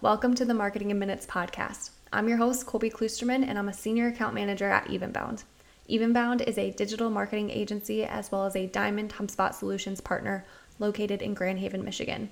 Welcome to the Marketing in Minutes podcast. I'm your host, Colby Klusterman, and I'm a senior account manager at Evenbound. Evenbound is a digital marketing agency as well as a Diamond HubSpot Solutions partner located in Grand Haven, Michigan.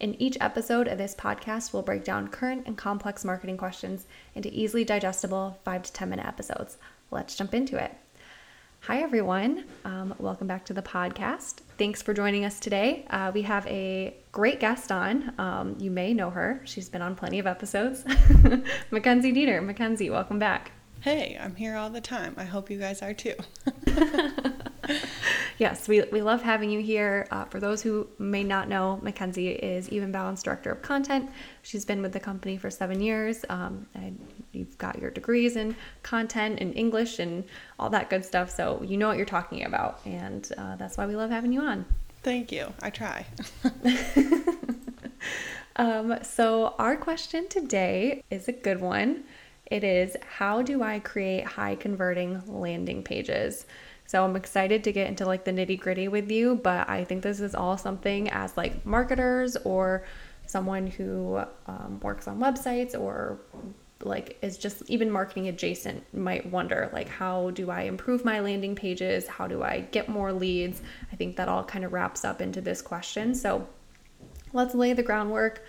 In each episode of this podcast, we'll break down current and complex marketing questions into easily digestible 5 to 10 minute episodes. Let's jump into it. Hi, everyone. Um, welcome back to the podcast. Thanks for joining us today. Uh, we have a great guest on. Um, you may know her, she's been on plenty of episodes. Mackenzie Deater. Mackenzie, welcome back. Hey, I'm here all the time. I hope you guys are too. yes, we, we love having you here. Uh, for those who may not know, Mackenzie is Evenbound's Director of Content. She's been with the company for seven years. Um, and you've got your degrees in content and English and all that good stuff. So you know what you're talking about. And uh, that's why we love having you on. Thank you. I try. um, so, our question today is a good one. It is How do I create high converting landing pages? So I'm excited to get into like the nitty gritty with you, but I think this is all something as like marketers or someone who um, works on websites or like is just even marketing adjacent might wonder like how do I improve my landing pages? How do I get more leads? I think that all kind of wraps up into this question. So let's lay the groundwork.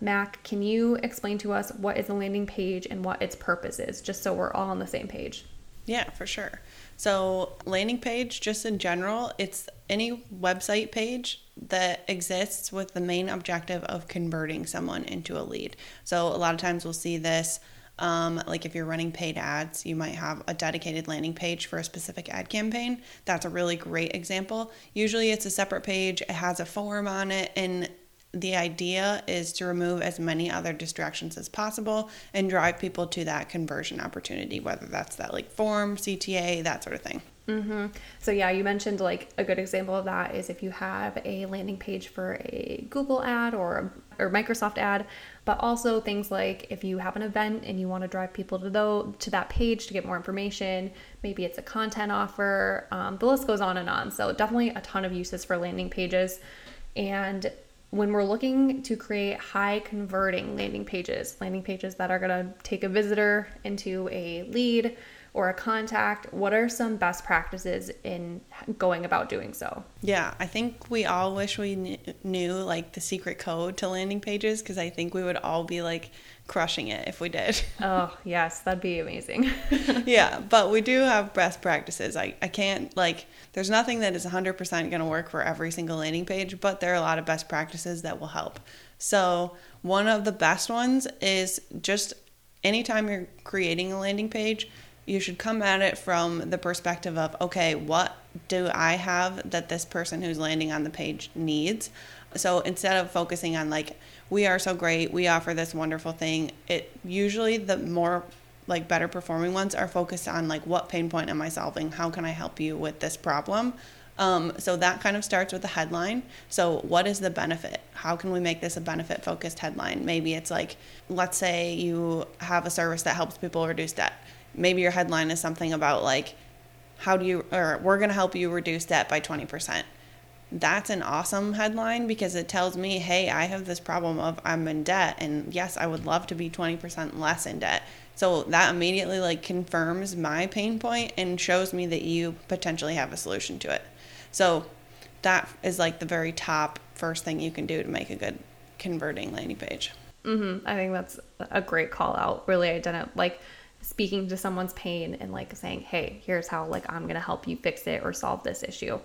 Mac, can you explain to us what is a landing page and what its purpose is, just so we're all on the same page? Yeah, for sure. So, landing page, just in general, it's any website page that exists with the main objective of converting someone into a lead. So, a lot of times we'll see this. Um, like if you're running paid ads, you might have a dedicated landing page for a specific ad campaign. That's a really great example. Usually it's a separate page, it has a form on it, and the idea is to remove as many other distractions as possible and drive people to that conversion opportunity, whether that's that like form, CTA, that sort of thing. Mm-hmm. So yeah, you mentioned like a good example of that is if you have a landing page for a Google ad or or Microsoft ad, but also things like if you have an event and you want to drive people to though to that page to get more information, maybe it's a content offer. Um, the list goes on and on. So definitely a ton of uses for landing pages, and when we're looking to create high converting landing pages, landing pages that are going to take a visitor into a lead or a contact, what are some best practices in going about doing so? Yeah, I think we all wish we knew like the secret code to landing pages because I think we would all be like crushing it if we did. oh, yes, that'd be amazing. yeah, but we do have best practices. I, I can't, like, there's nothing that is 100% going to work for every single landing page, but there are a lot of best practices that will help. So, one of the best ones is just anytime you're creating a landing page, you should come at it from the perspective of okay, what do I have that this person who's landing on the page needs? So instead of focusing on like, we are so great, we offer this wonderful thing, it usually the more like better performing ones are focused on like what pain point am I solving? How can I help you with this problem? Um, so that kind of starts with the headline. So, what is the benefit? How can we make this a benefit focused headline? Maybe it's like, let's say you have a service that helps people reduce debt. Maybe your headline is something about like, how do you, or we're going to help you reduce debt by 20% that's an awesome headline because it tells me, hey, I have this problem of I'm in debt, and yes, I would love to be 20% less in debt. So that immediately like confirms my pain point and shows me that you potentially have a solution to it. So that is like the very top first thing you can do to make a good converting landing page. Mm-hmm. I think that's a great call out. Really identify like speaking to someone's pain and like saying, hey, here's how like I'm gonna help you fix it or solve this issue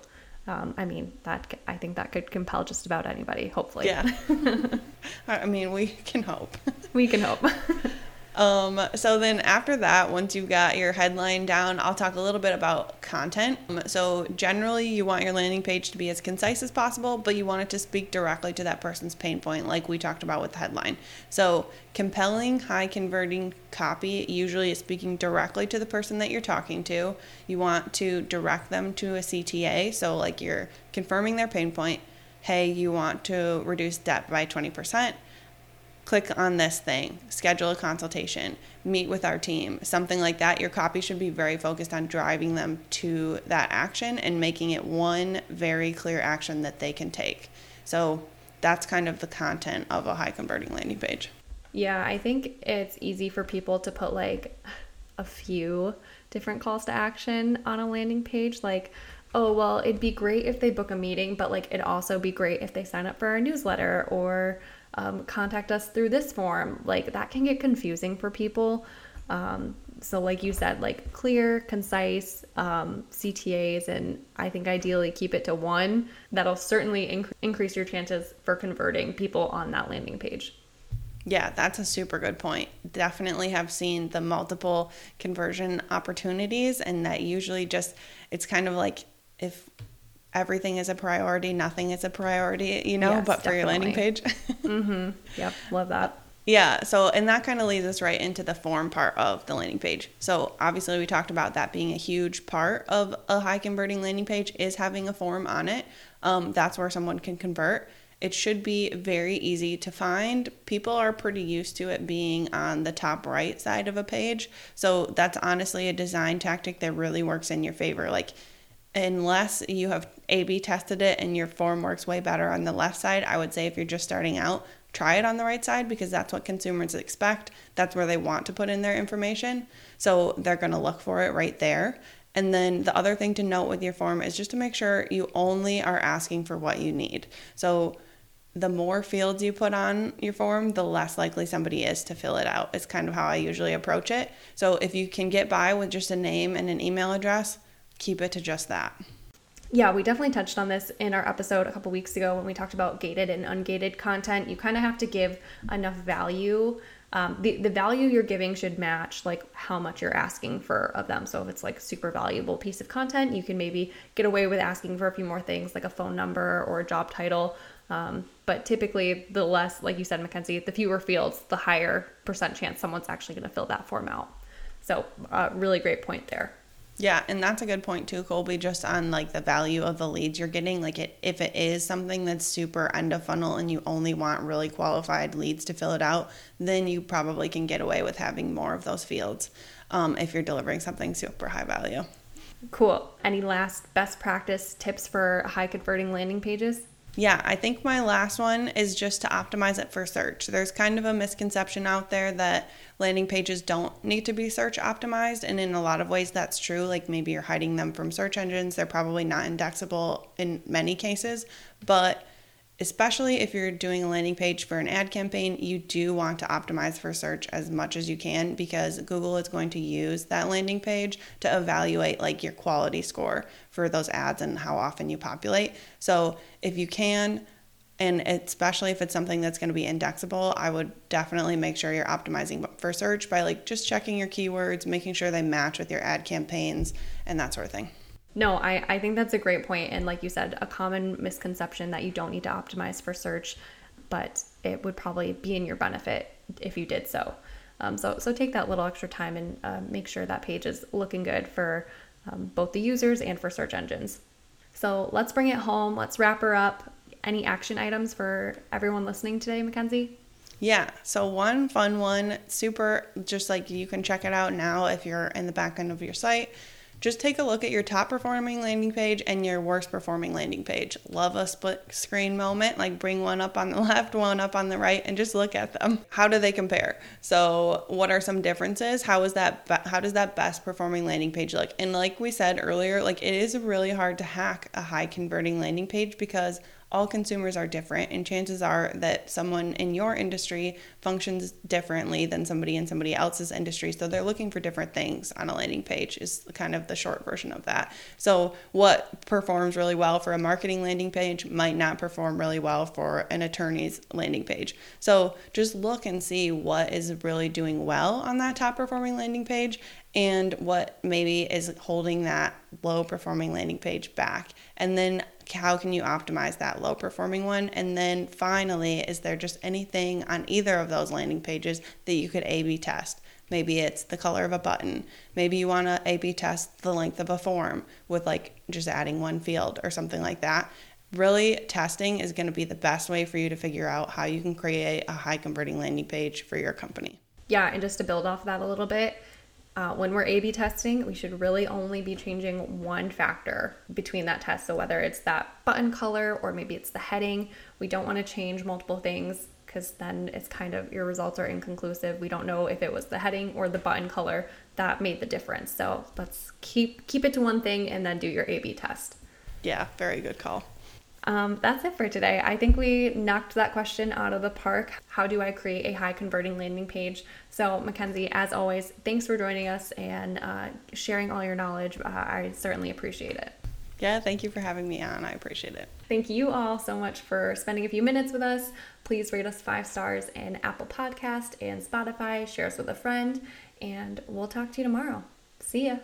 um, I mean, that I think that could compel just about anybody, hopefully. Yeah. I mean, we can hope. we can hope. Um, so then after that, once you've got your headline down, I'll talk a little bit about content. Um, so generally, you want your landing page to be as concise as possible, but you want it to speak directly to that person's pain point, like we talked about with the headline. So compelling, high converting copy usually is speaking directly to the person that you're talking to. You want to direct them to a CTA, so like you're confirming their pain point. Hey, you want to reduce debt by 20% click on this thing, schedule a consultation, meet with our team, something like that. Your copy should be very focused on driving them to that action and making it one very clear action that they can take. So that's kind of the content of a high converting landing page. Yeah, I think it's easy for people to put like a few different calls to action on a landing page. Like, oh, well, it'd be great if they book a meeting, but like it'd also be great if they sign up for our newsletter or um, contact us through this form. Like, that can get confusing for people. Um, so, like you said, like clear, concise um, CTAs, and I think ideally keep it to one. That'll certainly inc- increase your chances for converting people on that landing page. Yeah, that's a super good point. Definitely have seen the multiple conversion opportunities, and that usually just it's kind of like if everything is a priority, nothing is a priority, you know, yes, but for definitely. your landing page. mm-hmm. Yep, love that. Yeah, so and that kind of leads us right into the form part of the landing page. So obviously we talked about that being a huge part of a high converting landing page is having a form on it. Um, that's where someone can convert. It should be very easy to find. People are pretty used to it being on the top right side of a page. So that's honestly a design tactic that really works in your favor. Like, unless you have A B tested it and your form works way better on the left side, I would say if you're just starting out, try it on the right side because that's what consumers expect. That's where they want to put in their information. So they're going to look for it right there. And then the other thing to note with your form is just to make sure you only are asking for what you need. So the more fields you put on your form, the less likely somebody is to fill it out. It's kind of how I usually approach it. So if you can get by with just a name and an email address, keep it to just that. Yeah, we definitely touched on this in our episode a couple weeks ago when we talked about gated and ungated content. You kind of have to give enough value. Um, the, the value you're giving should match like how much you're asking for of them. So if it's like super valuable piece of content, you can maybe get away with asking for a few more things like a phone number or a job title. Um, but typically, the less, like you said, Mackenzie, the fewer fields, the higher percent chance someone's actually going to fill that form out. So, uh, really great point there. Yeah, and that's a good point too, Colby. Just on like the value of the leads you're getting. Like, it if it is something that's super end of funnel and you only want really qualified leads to fill it out, then you probably can get away with having more of those fields um, if you're delivering something super high value. Cool. Any last best practice tips for high converting landing pages? Yeah, I think my last one is just to optimize it for search. There's kind of a misconception out there that landing pages don't need to be search optimized, and in a lot of ways that's true. Like maybe you're hiding them from search engines, they're probably not indexable in many cases, but especially if you're doing a landing page for an ad campaign, you do want to optimize for search as much as you can because Google is going to use that landing page to evaluate like your quality score for those ads and how often you populate. So, if you can and especially if it's something that's going to be indexable, I would definitely make sure you're optimizing for search by like just checking your keywords, making sure they match with your ad campaigns and that sort of thing. No, I, I think that's a great point. And like you said, a common misconception that you don't need to optimize for search, but it would probably be in your benefit if you did so. Um, so, so take that little extra time and uh, make sure that page is looking good for um, both the users and for search engines. So let's bring it home. Let's wrap her up. Any action items for everyone listening today, Mackenzie? Yeah, so one fun one, super, just like you can check it out now if you're in the back end of your site just take a look at your top performing landing page and your worst performing landing page. Love a split screen moment, like bring one up on the left, one up on the right, and just look at them. How do they compare? So, what are some differences? How is that? How does that best performing landing page look? And like we said earlier, like it is really hard to hack a high converting landing page because all consumers are different, and chances are that someone in your industry functions differently than somebody in somebody else's industry. So they're looking for different things on a landing page, is kind of the short version of that. So, what performs really well for a marketing landing page might not perform really well for an attorney's landing page. So, just look and see what is really doing well on that top performing landing page and what maybe is holding that low performing landing page back. And then how can you optimize that low performing one? And then finally, is there just anything on either of those landing pages that you could A B test? Maybe it's the color of a button. Maybe you want to A B test the length of a form with like just adding one field or something like that. Really, testing is going to be the best way for you to figure out how you can create a high converting landing page for your company. Yeah, and just to build off that a little bit, uh, when we're A B testing, we should really only be changing one factor between that test. So, whether it's that button color or maybe it's the heading, we don't want to change multiple things because then it's kind of your results are inconclusive. We don't know if it was the heading or the button color that made the difference. So let's keep keep it to one thing and then do your A/B test. Yeah, very good call. Um, that's it for today. I think we knocked that question out of the park. How do I create a high converting landing page? So, Mackenzie, as always, thanks for joining us and uh, sharing all your knowledge. Uh, I certainly appreciate it. Yeah, thank you for having me on. I appreciate it. Thank you all so much for spending a few minutes with us. Please rate us five stars in Apple Podcast and Spotify. Share us with a friend, and we'll talk to you tomorrow. See ya.